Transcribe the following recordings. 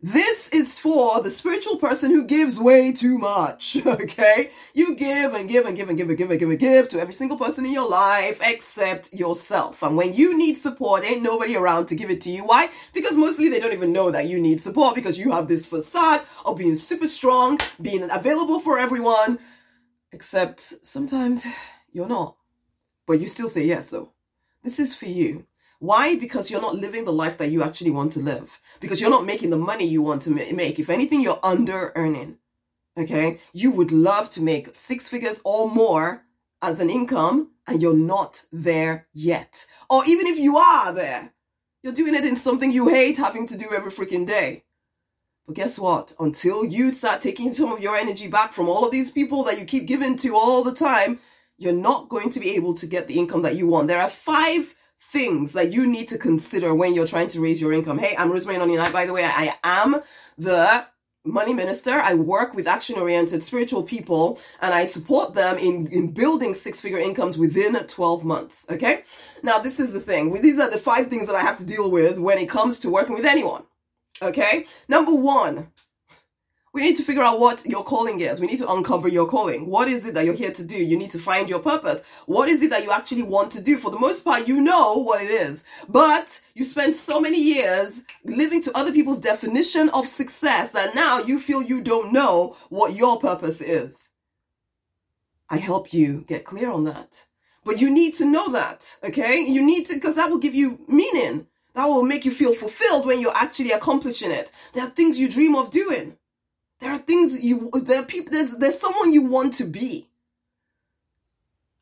This is for the spiritual person who gives way too much, okay? You give and give and give and give and give and give and give to every single person in your life except yourself. And when you need support, ain't nobody around to give it to you. Why? Because mostly they don't even know that you need support because you have this facade of being super strong, being available for everyone, except sometimes you're not. But you still say yes though. This is for you. Why? Because you're not living the life that you actually want to live. Because you're not making the money you want to make. If anything, you're under earning. Okay. You would love to make six figures or more as an income and you're not there yet. Or even if you are there, you're doing it in something you hate having to do every freaking day. But guess what? Until you start taking some of your energy back from all of these people that you keep giving to all the time, you're not going to be able to get the income that you want. There are five things that you need to consider when you're trying to raise your income. Hey, I'm Rosemary Knight. By the way, I am the money minister. I work with action oriented spiritual people and I support them in, in building six figure incomes within 12 months. Okay. Now, this is the thing. These are the five things that I have to deal with when it comes to working with anyone. Okay. Number one, we need to figure out what your calling is. We need to uncover your calling. What is it that you're here to do? You need to find your purpose. What is it that you actually want to do? For the most part, you know what it is, but you spend so many years living to other people's definition of success that now you feel you don't know what your purpose is. I help you get clear on that. But you need to know that, okay? You need to, because that will give you meaning. That will make you feel fulfilled when you're actually accomplishing it. There are things you dream of doing. There are things you, there are people, there's, there's someone you want to be.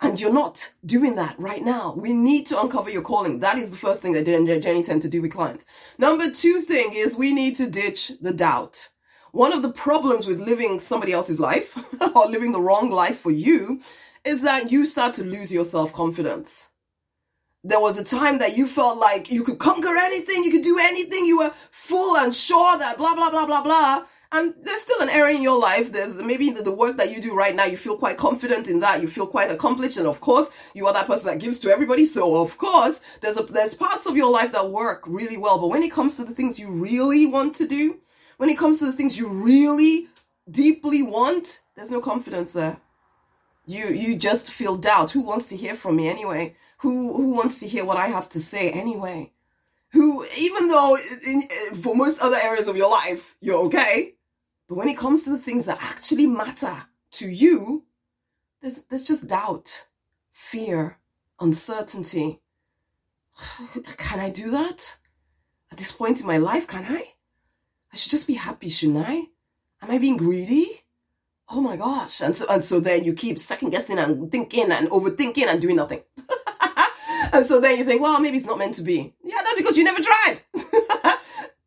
And you're not doing that right now. We need to uncover your calling. That is the first thing that Jenny tend to do with clients. Number two thing is we need to ditch the doubt. One of the problems with living somebody else's life or living the wrong life for you is that you start to lose your self confidence. There was a time that you felt like you could conquer anything, you could do anything, you were full and sure that blah, blah, blah, blah, blah. And there's still an area in your life. There's maybe the, work that you do right now, you feel quite confident in that. You feel quite accomplished. And of course, you are that person that gives to everybody. So of course, there's a, there's parts of your life that work really well. But when it comes to the things you really want to do, when it comes to the things you really deeply want, there's no confidence there. You, you just feel doubt. Who wants to hear from me anyway? Who, who wants to hear what I have to say anyway? Who, even though in, for most other areas of your life, you're okay, but when it comes to the things that actually matter to you, there's, there's just doubt, fear, uncertainty. Can I do that? At this point in my life, can I? I should just be happy, shouldn't I? Am I being greedy? Oh my gosh. And so, and so then you keep second guessing and thinking and overthinking and doing nothing. and so then you think, well, maybe it's not meant to be. Yeah, that's because you never tried.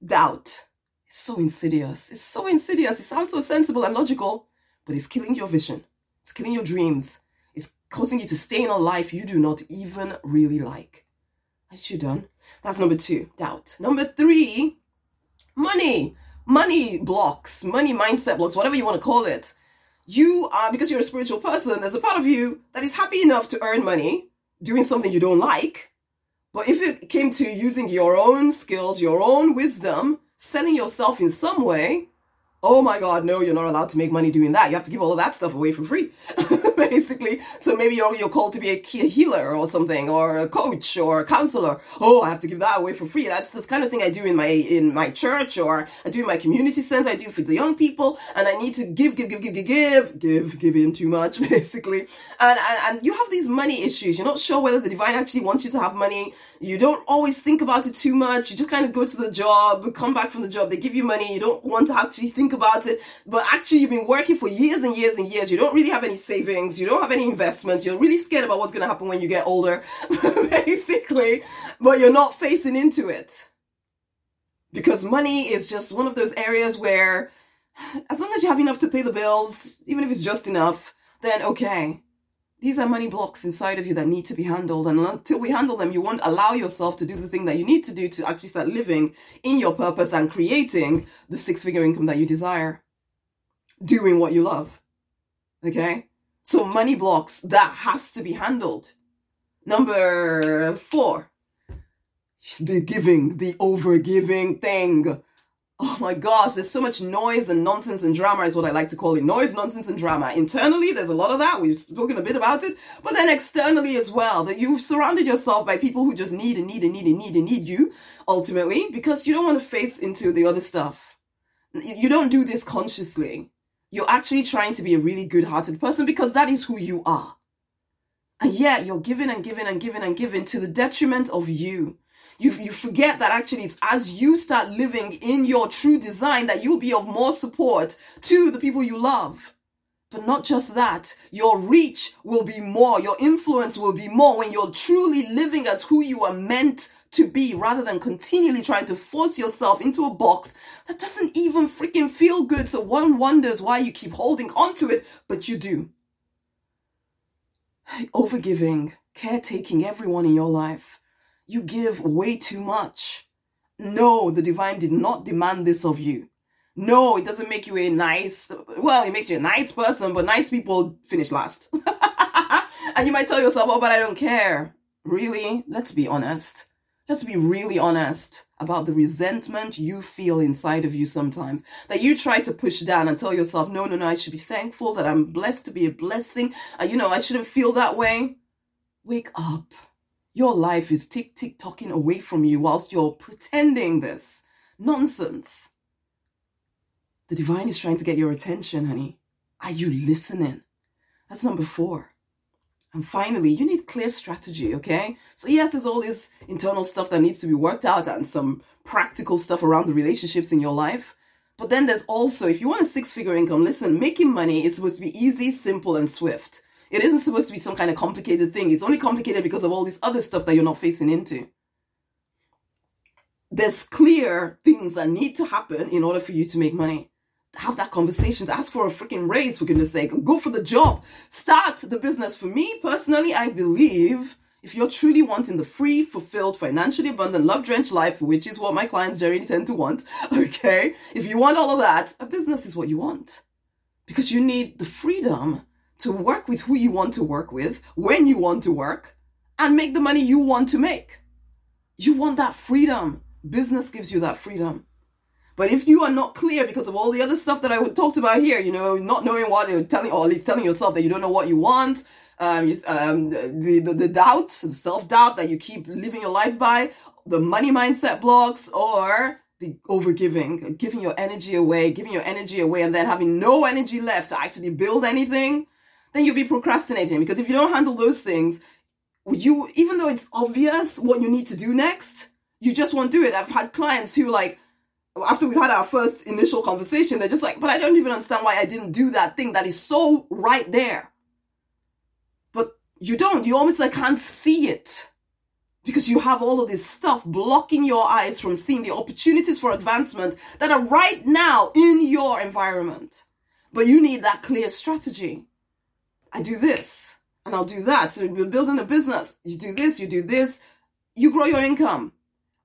Doubt. So insidious. It's so insidious. It sounds so sensible and logical, but it's killing your vision. It's killing your dreams. It's causing you to stay in a life you do not even really like. Are you done? That's number two, doubt. Number three, money. Money blocks, money mindset blocks, whatever you want to call it. You are, because you're a spiritual person, there's a part of you that is happy enough to earn money doing something you don't like. But if it came to using your own skills, your own wisdom selling yourself in some way, oh my God, no, you're not allowed to make money doing that. You have to give all of that stuff away for free, basically. So maybe you're, you're called to be a healer or something, or a coach or a counselor. Oh, I have to give that away for free. That's the kind of thing I do in my, in my church or I do in my community center. I do for the young people and I need to give, give, give, give, give, give, give, give in too much, basically. And, and, and you have these money issues. You're not sure whether the divine actually wants you to have money. You don't always think about it too much. You just kind of go to the job, come back from the job. They give you money. You don't want to actually think think about it, but actually you've been working for years and years and years. You don't really have any savings. You don't have any investments. You're really scared about what's going to happen when you get older, basically, but you're not facing into it. Because money is just one of those areas where as long as you have enough to pay the bills, even if it's just enough, then okay. These are money blocks inside of you that need to be handled. And until we handle them, you won't allow yourself to do the thing that you need to do to actually start living in your purpose and creating the six figure income that you desire. Doing what you love. Okay? So money blocks, that has to be handled. Number four, the giving, the over giving thing. oh my gosh, there's so much noise and nonsense and drama, is what I like to call it. Noise, nonsense, and drama. Internally, there's a lot of that. We've spoken a bit about it. But then externally as well, that you've surrounded yourself by people who just need and need and need and need and need you, ultimately, because you don't want to face into the other stuff. You don't do this consciously. You're actually trying to be a really good hearted person because that is who you are. And yet you're giving and giving and giving and giving to the detriment of you you, you forget that actually it's as you start living in your true design that you'll be of more support to the people you love. But not just that, your reach will be more, your influence will be more when you're truly living as who you are meant to be rather than continually trying to force yourself into a box that doesn't even freaking feel good. So one wonders why you keep holding onto it, but you do. Overgiving, caretaking everyone in your life you give way too much. No, the divine did not demand this of you. No, it doesn't make you a nice, well, it makes you a nice person, but nice people finish last. and you might tell yourself, oh, but I don't care. Really? Let's be honest. Let's be really honest about the resentment you feel inside of you sometimes that you try to push down and tell yourself, no, no, no, I should be thankful that I'm blessed to be a blessing. Uh, you know, I shouldn't feel that way. Wake up. Your life is tick tick tocking away from you whilst you're pretending this. Nonsense. The divine is trying to get your attention, honey. Are you listening? That's number four. And finally, you need clear strategy, okay? So, yes, there's all this internal stuff that needs to be worked out and some practical stuff around the relationships in your life. But then there's also, if you want a six figure income, listen, making money is supposed to be easy, simple, and swift. It isn't supposed to be some kind of complicated thing. It's only complicated because of all this other stuff that you're not facing into. There's clear things that need to happen in order for you to make money. Have that conversation. Ask for a freaking raise, for goodness sake. Go for the job. Start the business. For me personally, I believe if you're truly wanting the free, fulfilled, financially abundant, love drenched life, which is what my clients generally tend to want, okay? If you want all of that, a business is what you want. Because you need the freedom to work with who you want to work with, when you want to work, and make the money you want to make. You want that freedom. Business gives you that freedom. But if you are not clear because of all the other stuff that I talked about here, you know, not knowing what you're telling, or at least telling yourself that you don't know what you want, um, um, the, the, the doubt, the self doubt that you keep living your life by, the money mindset blocks, or the overgiving, giving your energy away, giving your energy away, and then having no energy left to actually build anything then you'll be procrastinating because if you don't handle those things, you even though it's obvious what you need to do next, you just won't do it. I've had clients who like after we had our first initial conversation, they're just like, but I don't even understand why I didn't do that thing that is so right there. But you don't, you almost like can't see it because you have all of this stuff blocking your eyes from seeing the opportunities for advancement that are right now in your environment. But you need that clear strategy. I do this and I'll do that. So you're building a business. You do this, you do this, you grow your income.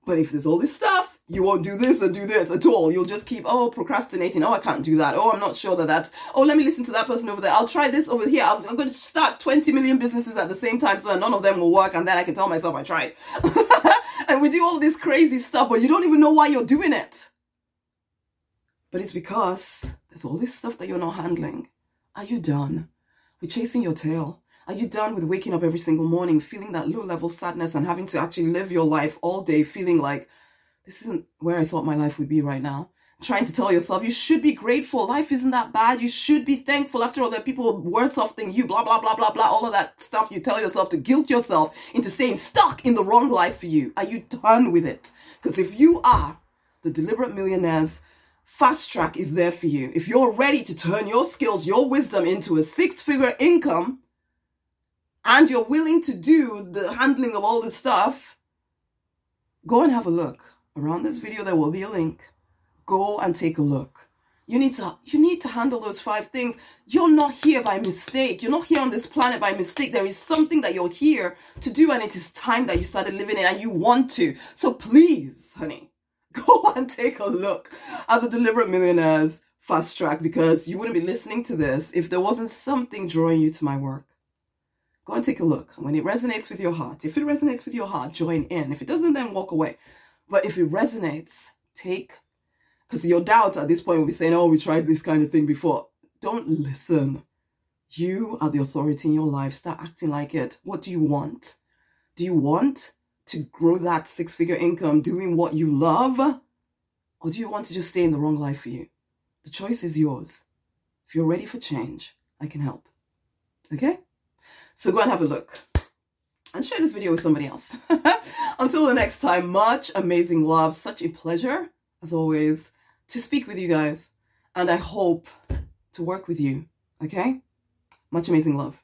But if there's all this stuff, you won't do this and do this at all. You'll just keep, oh, procrastinating. Oh, I can't do that. Oh, I'm not sure that that's, oh, let me listen to that person over there. I'll try this over here. I'm, I'm going to start 20 million businesses at the same time so that none of them will work. And then I can tell myself I tried. and we do all this crazy stuff, but you don't even know why you're doing it. But it's because there's all this stuff that you're not handling. Are you done? You're chasing your tail. Are you done with waking up every single morning feeling that low level sadness and having to actually live your life all day feeling like this isn't where I thought my life would be right now? Trying to tell yourself you should be grateful. Life isn't that bad. You should be thankful. After all, there are people worse off than you. Blah, blah, blah, blah, blah. All of that stuff you tell yourself to guilt yourself into staying stuck in the wrong life for you. Are you done with it? Because if you are, the deliberate millionaires Fast Track is there for you. If you're ready to turn your skills, your wisdom into a six figure income, and you're willing to do the handling of all this stuff, go and have a look. Around this video, there will be a link. Go and take a look. You need to you need to handle those five things. You're not here by mistake. You're not here on this planet by mistake. There is something that you're here to do, and it is time that you started living it and you want to. So please, honey, go and take a look at the Deliberate Millionaires Fast Track because you wouldn't be listening to this if there wasn't something drawing you to my work. Go and take a look. When it resonates with your heart, if it resonates with your heart, join in. If it doesn't, then walk away. But if it resonates, take Because your doubt at this point will be saying, oh, we tried this kind of thing before. Don't listen. You are the authority in your life. Start acting like it. What do you want? Do you want to grow that six figure income doing what you love? Or do you want to just stay in the wrong life for you? The choice is yours. If you're ready for change, I can help. Okay? So go and have a look and share this video with somebody else. Until the next time, much amazing love. Such a pleasure, as always, to speak with you guys. And I hope to work with you. Okay? Much amazing love.